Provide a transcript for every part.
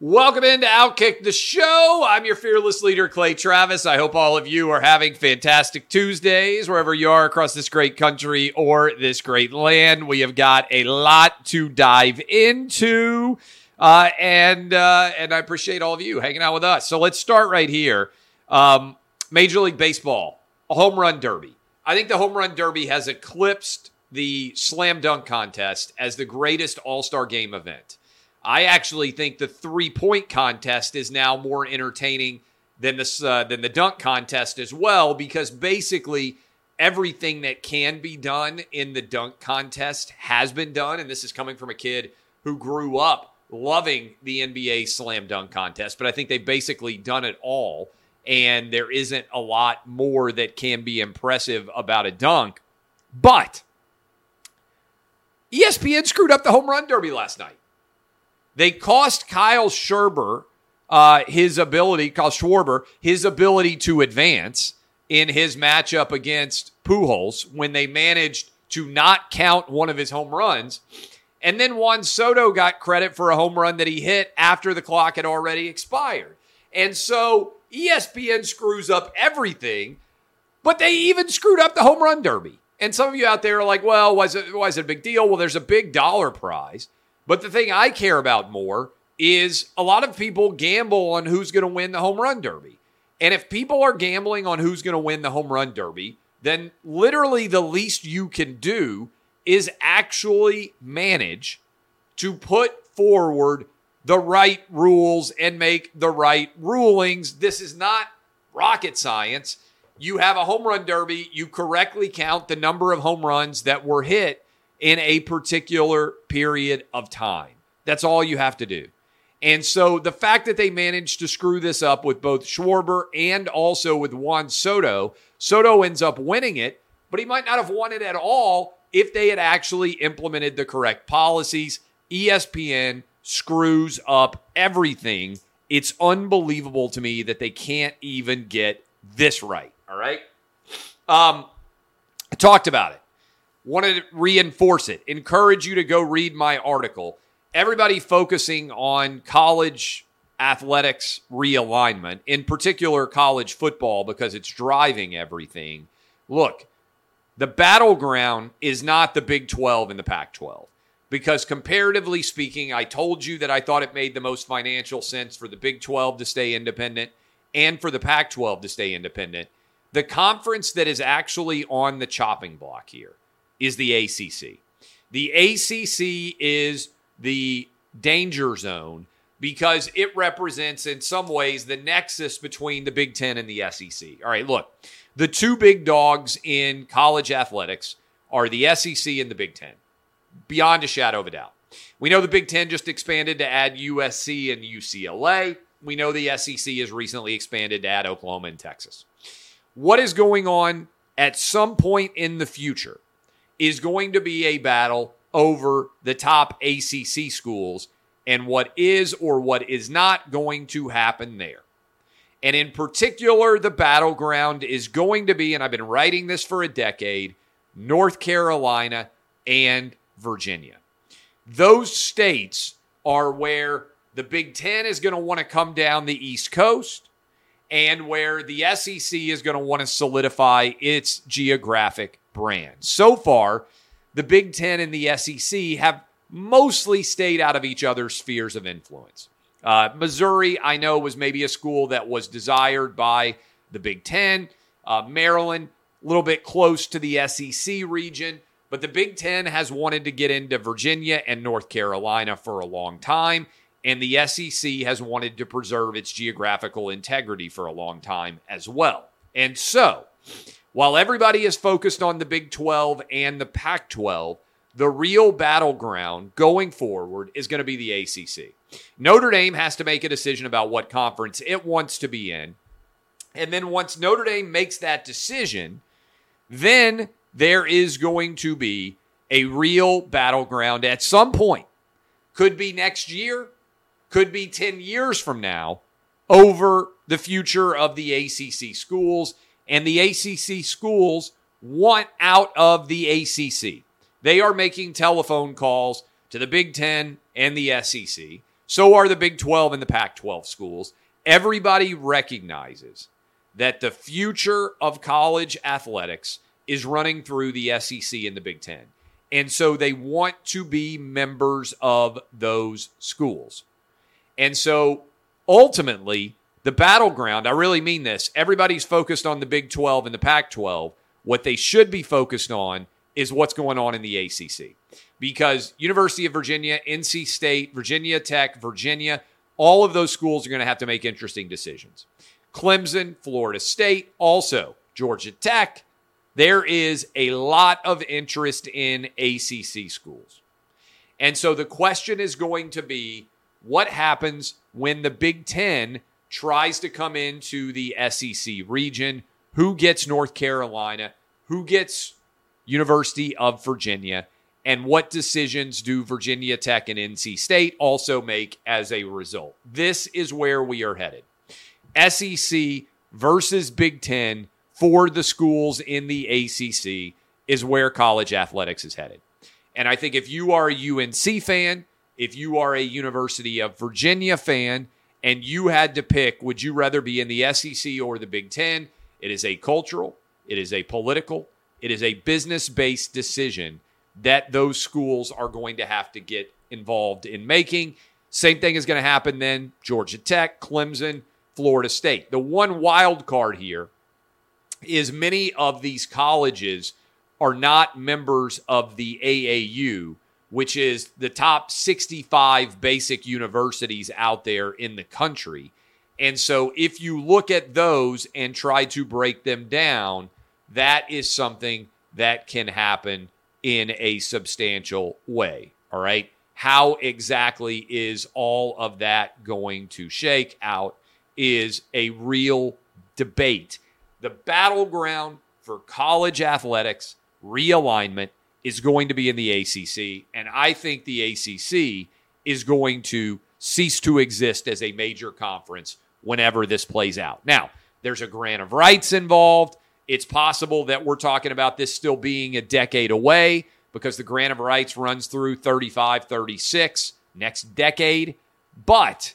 Welcome into Outkick the Show. I'm your fearless leader, Clay Travis. I hope all of you are having fantastic Tuesdays wherever you are across this great country or this great land. We have got a lot to dive into. Uh, and uh, and I appreciate all of you hanging out with us. So let's start right here. Um, Major League Baseball, a home run derby. I think the home run derby has eclipsed the slam dunk contest as the greatest all star game event. I actually think the three point contest is now more entertaining than the uh, than the dunk contest as well because basically everything that can be done in the dunk contest has been done, and this is coming from a kid who grew up loving the NBA slam dunk contest. But I think they've basically done it all and there isn't a lot more that can be impressive about a dunk. But ESPN screwed up the home run derby last night. They cost Kyle Schwarber uh, his ability, Kyle Schwarber, his ability to advance in his matchup against Pujols when they managed to not count one of his home runs. And then Juan Soto got credit for a home run that he hit after the clock had already expired. And so ESPN screws up everything, but they even screwed up the home run derby. And some of you out there are like, well, is it, why is it a big deal? Well, there's a big dollar prize. But the thing I care about more is a lot of people gamble on who's going to win the home run derby. And if people are gambling on who's going to win the home run derby, then literally the least you can do is actually manage to put forward the right rules and make the right rulings. This is not rocket science. You have a home run derby, you correctly count the number of home runs that were hit in a particular period of time. That's all you have to do. And so the fact that they managed to screw this up with both Schwarber and also with Juan Soto, Soto ends up winning it, but he might not have won it at all if they had actually implemented the correct policies. ESPN screws up everything. It's unbelievable to me that they can't even get this right. All right. Um, I talked about it. Wanted to reinforce it. Encourage you to go read my article. Everybody focusing on college athletics realignment, in particular college football, because it's driving everything. Look, the battleground is not the Big 12 and the Pac 12 because comparatively speaking, I told you that I thought it made the most financial sense for the Big 12 to stay independent and for the Pac 12 to stay independent. The conference that is actually on the chopping block here is the ACC. The ACC is the danger zone because it represents, in some ways, the nexus between the Big Ten and the SEC. All right, look, the two big dogs in college athletics are the SEC and the Big Ten beyond a shadow of a doubt. We know the Big Ten just expanded to add USC and UCLA. We know the SEC has recently expanded to add Oklahoma and Texas. What is going on at some point in the future is going to be a battle over the top ACC schools and what is or what is not going to happen there. And in particular, the battleground is going to be, and I've been writing this for a decade, North Carolina and Virginia. Those states are where the Big Ten is going to want to come down the East Coast and where the SEC is going to want to solidify its geographic brand. So far, the Big Ten and the SEC have mostly stayed out of each other's spheres of influence. Uh, Missouri, I know, was maybe a school that was desired by the Big Ten. Uh, Maryland, a little bit close to the SEC region. But the Big Ten has wanted to get into Virginia and North Carolina for a long time. And the SEC has wanted to preserve its geographical integrity for a long time as well. And so, while everybody is focused on the Big 12 and the Pac 12, the real battleground going forward is going to be the ACC. Notre Dame has to make a decision about what conference it wants to be in. And then once Notre Dame makes that decision, then there is going to be a real battleground at some point. Could be next year, could be 10 years from now over the future of the ACC schools. And the ACC schools want out of the ACC. They are making telephone calls to the Big Ten and the SEC. So are the Big 12 and the Pac 12 schools. Everybody recognizes that the future of college athletics is running through the SEC and the Big Ten. And so they want to be members of those schools. And so ultimately, the battleground, I really mean this, everybody's focused on the Big 12 and the Pac 12. What they should be focused on is what's going on in the ACC. Because University of Virginia, NC State, Virginia Tech, Virginia, all of those schools are going to have to make interesting decisions. Clemson, Florida State, also Georgia Tech. There is a lot of interest in ACC schools. And so the question is going to be what happens when the Big Ten tries to come into the SEC region? Who gets North Carolina? Who gets University of Virginia? And what decisions do Virginia Tech and NC State also make as a result? This is where we are headed. SEC versus Big Ten for the schools in the ACC is where college athletics is headed. And I think if you are a UNC fan, if you are a University of Virginia fan, and you had to pick, would you rather be in the SEC or the Big Ten? It is a cultural, it is a political, it is a business based decision that those schools are going to have to get involved in making. Same thing is going to happen then Georgia Tech, Clemson, Florida State. The one wild card here is many of these colleges are not members of the AAU, which is the top 65 basic universities out there in the country. And so if you look at those and try to break them down, that is something that can happen in a substantial way. All right. How exactly is all of that going to shake out is a real debate. The battleground for college athletics realignment is going to be in the ACC. And I think the ACC is going to cease to exist as a major conference whenever this plays out. Now, there's a grant of rights involved. It's possible that we're talking about this still being a decade away because the grant of rights runs through 35, 36 next decade. But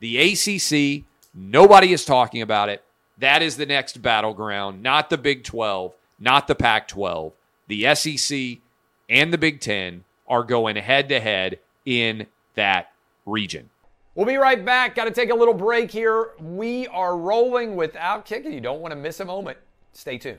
the ACC Nobody is talking about it. That is the next battleground, not the Big 12, not the Pac 12. The SEC and the Big 10 are going head to head in that region. We'll be right back. Got to take a little break here. We are rolling without kicking. You don't want to miss a moment. Stay tuned.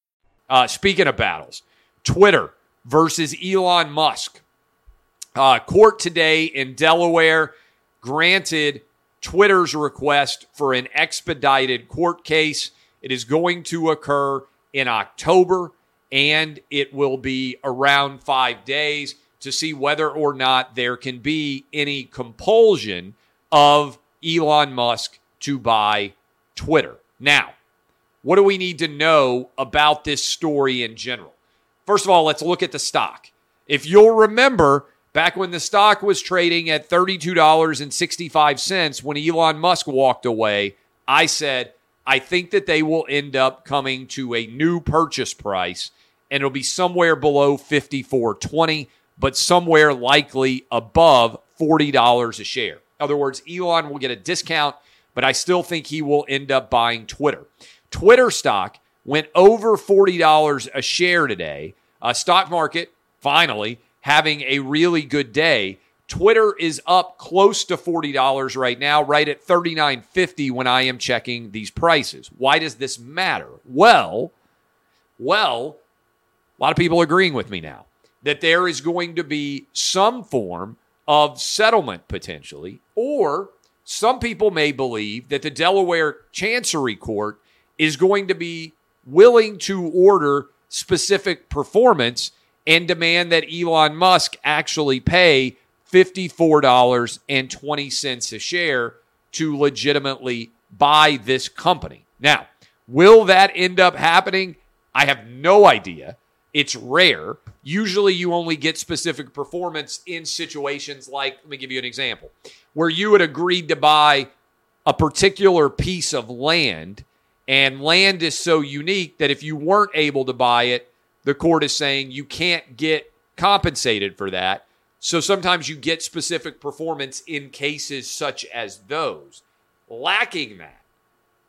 Uh, speaking of battles, Twitter versus Elon Musk. Uh, court today in Delaware granted Twitter's request for an expedited court case. It is going to occur in October and it will be around five days to see whether or not there can be any compulsion of Elon Musk to buy Twitter. Now, what do we need to know about this story in general? First of all, let's look at the stock. If you'll remember, back when the stock was trading at $32.65 when Elon Musk walked away, I said, I think that they will end up coming to a new purchase price and it'll be somewhere below 54.20, but somewhere likely above $40 a share. In other words, Elon will get a discount, but I still think he will end up buying Twitter. Twitter stock went over $40 a share today. Uh, stock market finally having a really good day. Twitter is up close to $40 right now, right at $39.50 when I am checking these prices. Why does this matter? Well, well, a lot of people agreeing with me now that there is going to be some form of settlement potentially, or some people may believe that the Delaware Chancery Court is going to be willing to order specific performance and demand that Elon Musk actually pay $54.20 a share to legitimately buy this company. Now, will that end up happening? I have no idea. It's rare. Usually, you only get specific performance in situations like, let me give you an example, where you had agreed to buy a particular piece of land, and land is so unique that if you weren't able to buy it, the court is saying you can't get compensated for that. So sometimes you get specific performance in cases such as those. Lacking that,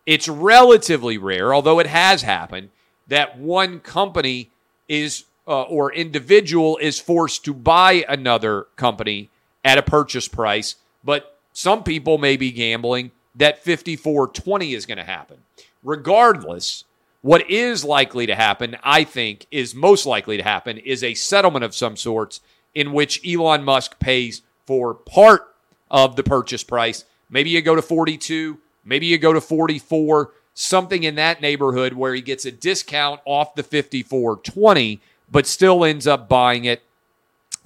it's relatively rare, although it has happened, that one company is uh, or individual is forced to buy another company at a purchase price, but some people may be gambling that 5420 is going to happen. Regardless, what is likely to happen, I think, is most likely to happen is a settlement of some sorts in which Elon Musk pays for part of the purchase price. Maybe you go to 42, maybe you go to 44, something in that neighborhood where he gets a discount off the 5420 but still ends up buying it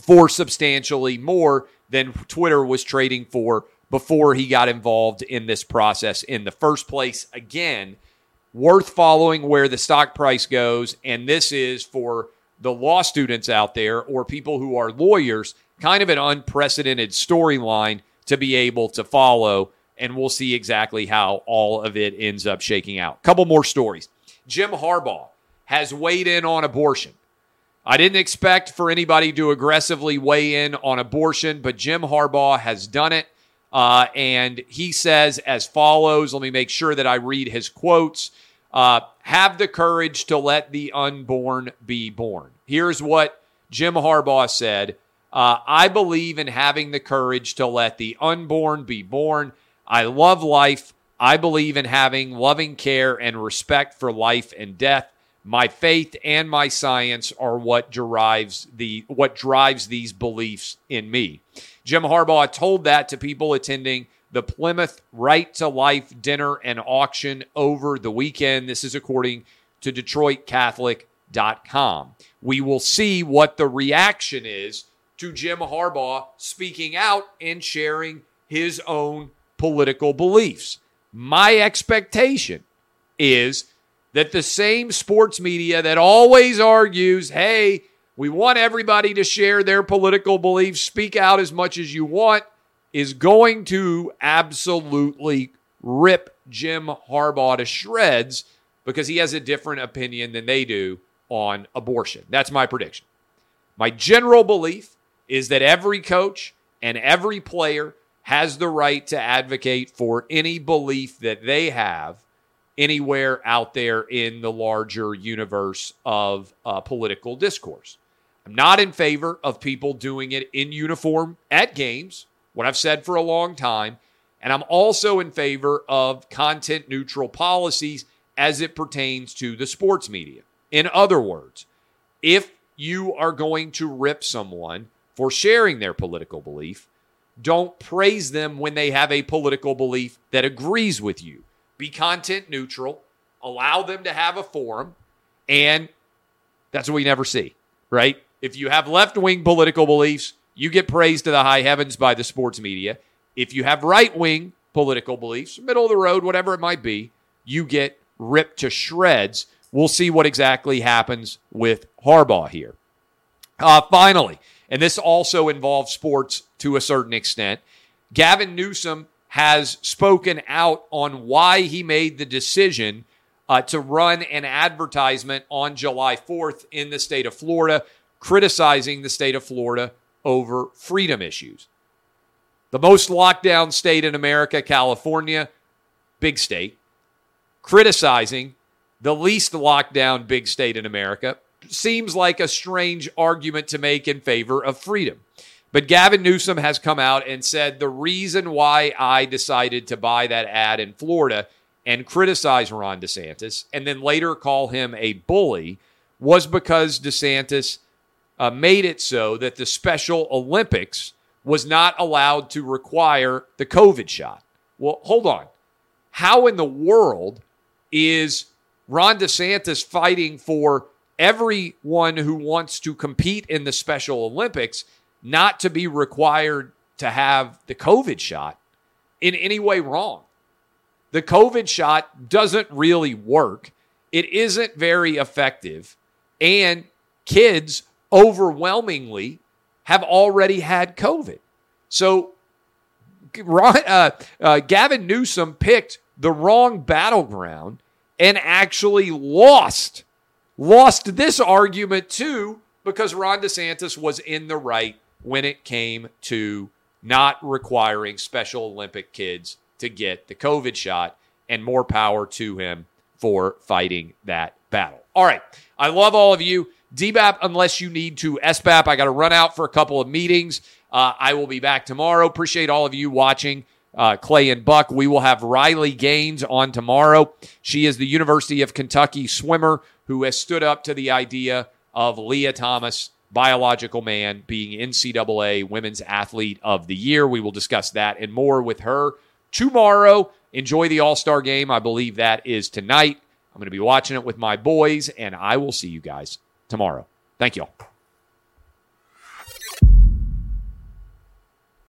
for substantially more than Twitter was trading for before he got involved in this process in the first place. Again, worth following where the stock price goes. And this is for the law students out there or people who are lawyers, kind of an unprecedented storyline to be able to follow. And we'll see exactly how all of it ends up shaking out. Couple more stories. Jim Harbaugh has weighed in on abortion. I didn't expect for anybody to aggressively weigh in on abortion, but Jim Harbaugh has done it. Uh, and he says as follows let me make sure that I read his quotes. Uh, have the courage to let the unborn be born. Here's what Jim Harbaugh said uh, I believe in having the courage to let the unborn be born. I love life. I believe in having loving care and respect for life and death. My faith and my science are what drives the what drives these beliefs in me. Jim Harbaugh told that to people attending the Plymouth Right to Life dinner and auction over the weekend. This is according to DetroitCatholic.com. We will see what the reaction is to Jim Harbaugh speaking out and sharing his own political beliefs. My expectation is that the same sports media that always argues, hey, we want everybody to share their political beliefs, speak out as much as you want, is going to absolutely rip Jim Harbaugh to shreds because he has a different opinion than they do on abortion. That's my prediction. My general belief is that every coach and every player has the right to advocate for any belief that they have anywhere out there in the larger universe of uh, political discourse. I'm not in favor of people doing it in uniform at games, what I've said for a long time. And I'm also in favor of content neutral policies as it pertains to the sports media. In other words, if you are going to rip someone for sharing their political belief, don't praise them when they have a political belief that agrees with you be content neutral, allow them to have a forum, and that's what we never see, right? If you have left wing political beliefs, you get praised to the high heavens by the sports media. If you have right wing political beliefs, middle of the road, whatever it might be, you get ripped to shreds. We'll see what exactly happens with Harbaugh here. Uh, finally, and this also involves sports to a certain extent, Gavin Newsom has spoken out on why he made the decision uh, to run an advertisement on July 4th in the state of Florida, criticizing the state of Florida over freedom issues. The most lockdown state in America, California, big state, criticizing the least lockdown big state in America, seems like a strange argument to make in favor of freedom. But Gavin Newsom has come out and said the reason why I decided to buy that ad in Florida and criticize Ron DeSantis and then later call him a bully was because DeSantis uh, made it so that the Special Olympics was not allowed to require the COVID shot. Well, hold on. How in the world is Ron DeSantis fighting for everyone who wants to compete in the Special Olympics not to be required to have the COVID shot in any way wrong? The COVID shot doesn't really work. It isn't very effective. And kids overwhelmingly have already had COVID. So uh, uh, Gavin Newsom picked the wrong battleground and actually lost. Lost this argument too because Ron DeSantis was in the right when it came to not requiring Special Olympic kids to get the COVID shot, and more power to him for fighting that battle. All right. I love all of you. DBAP, unless you need to SBAP, I got to run out for a couple of meetings. Uh, I will be back tomorrow. Appreciate all of you watching. Uh, Clay and Buck. We will have Riley Gaines on tomorrow. She is the University of Kentucky swimmer who has stood up to the idea of Lia Thomas, biological man, being NCAA Women's Athlete of the Year. We will discuss that and more with her tomorrow. Enjoy the All Star game. I believe that is tonight. I'm going to be watching it with my boys, and I will see you guys tomorrow. Thank you all.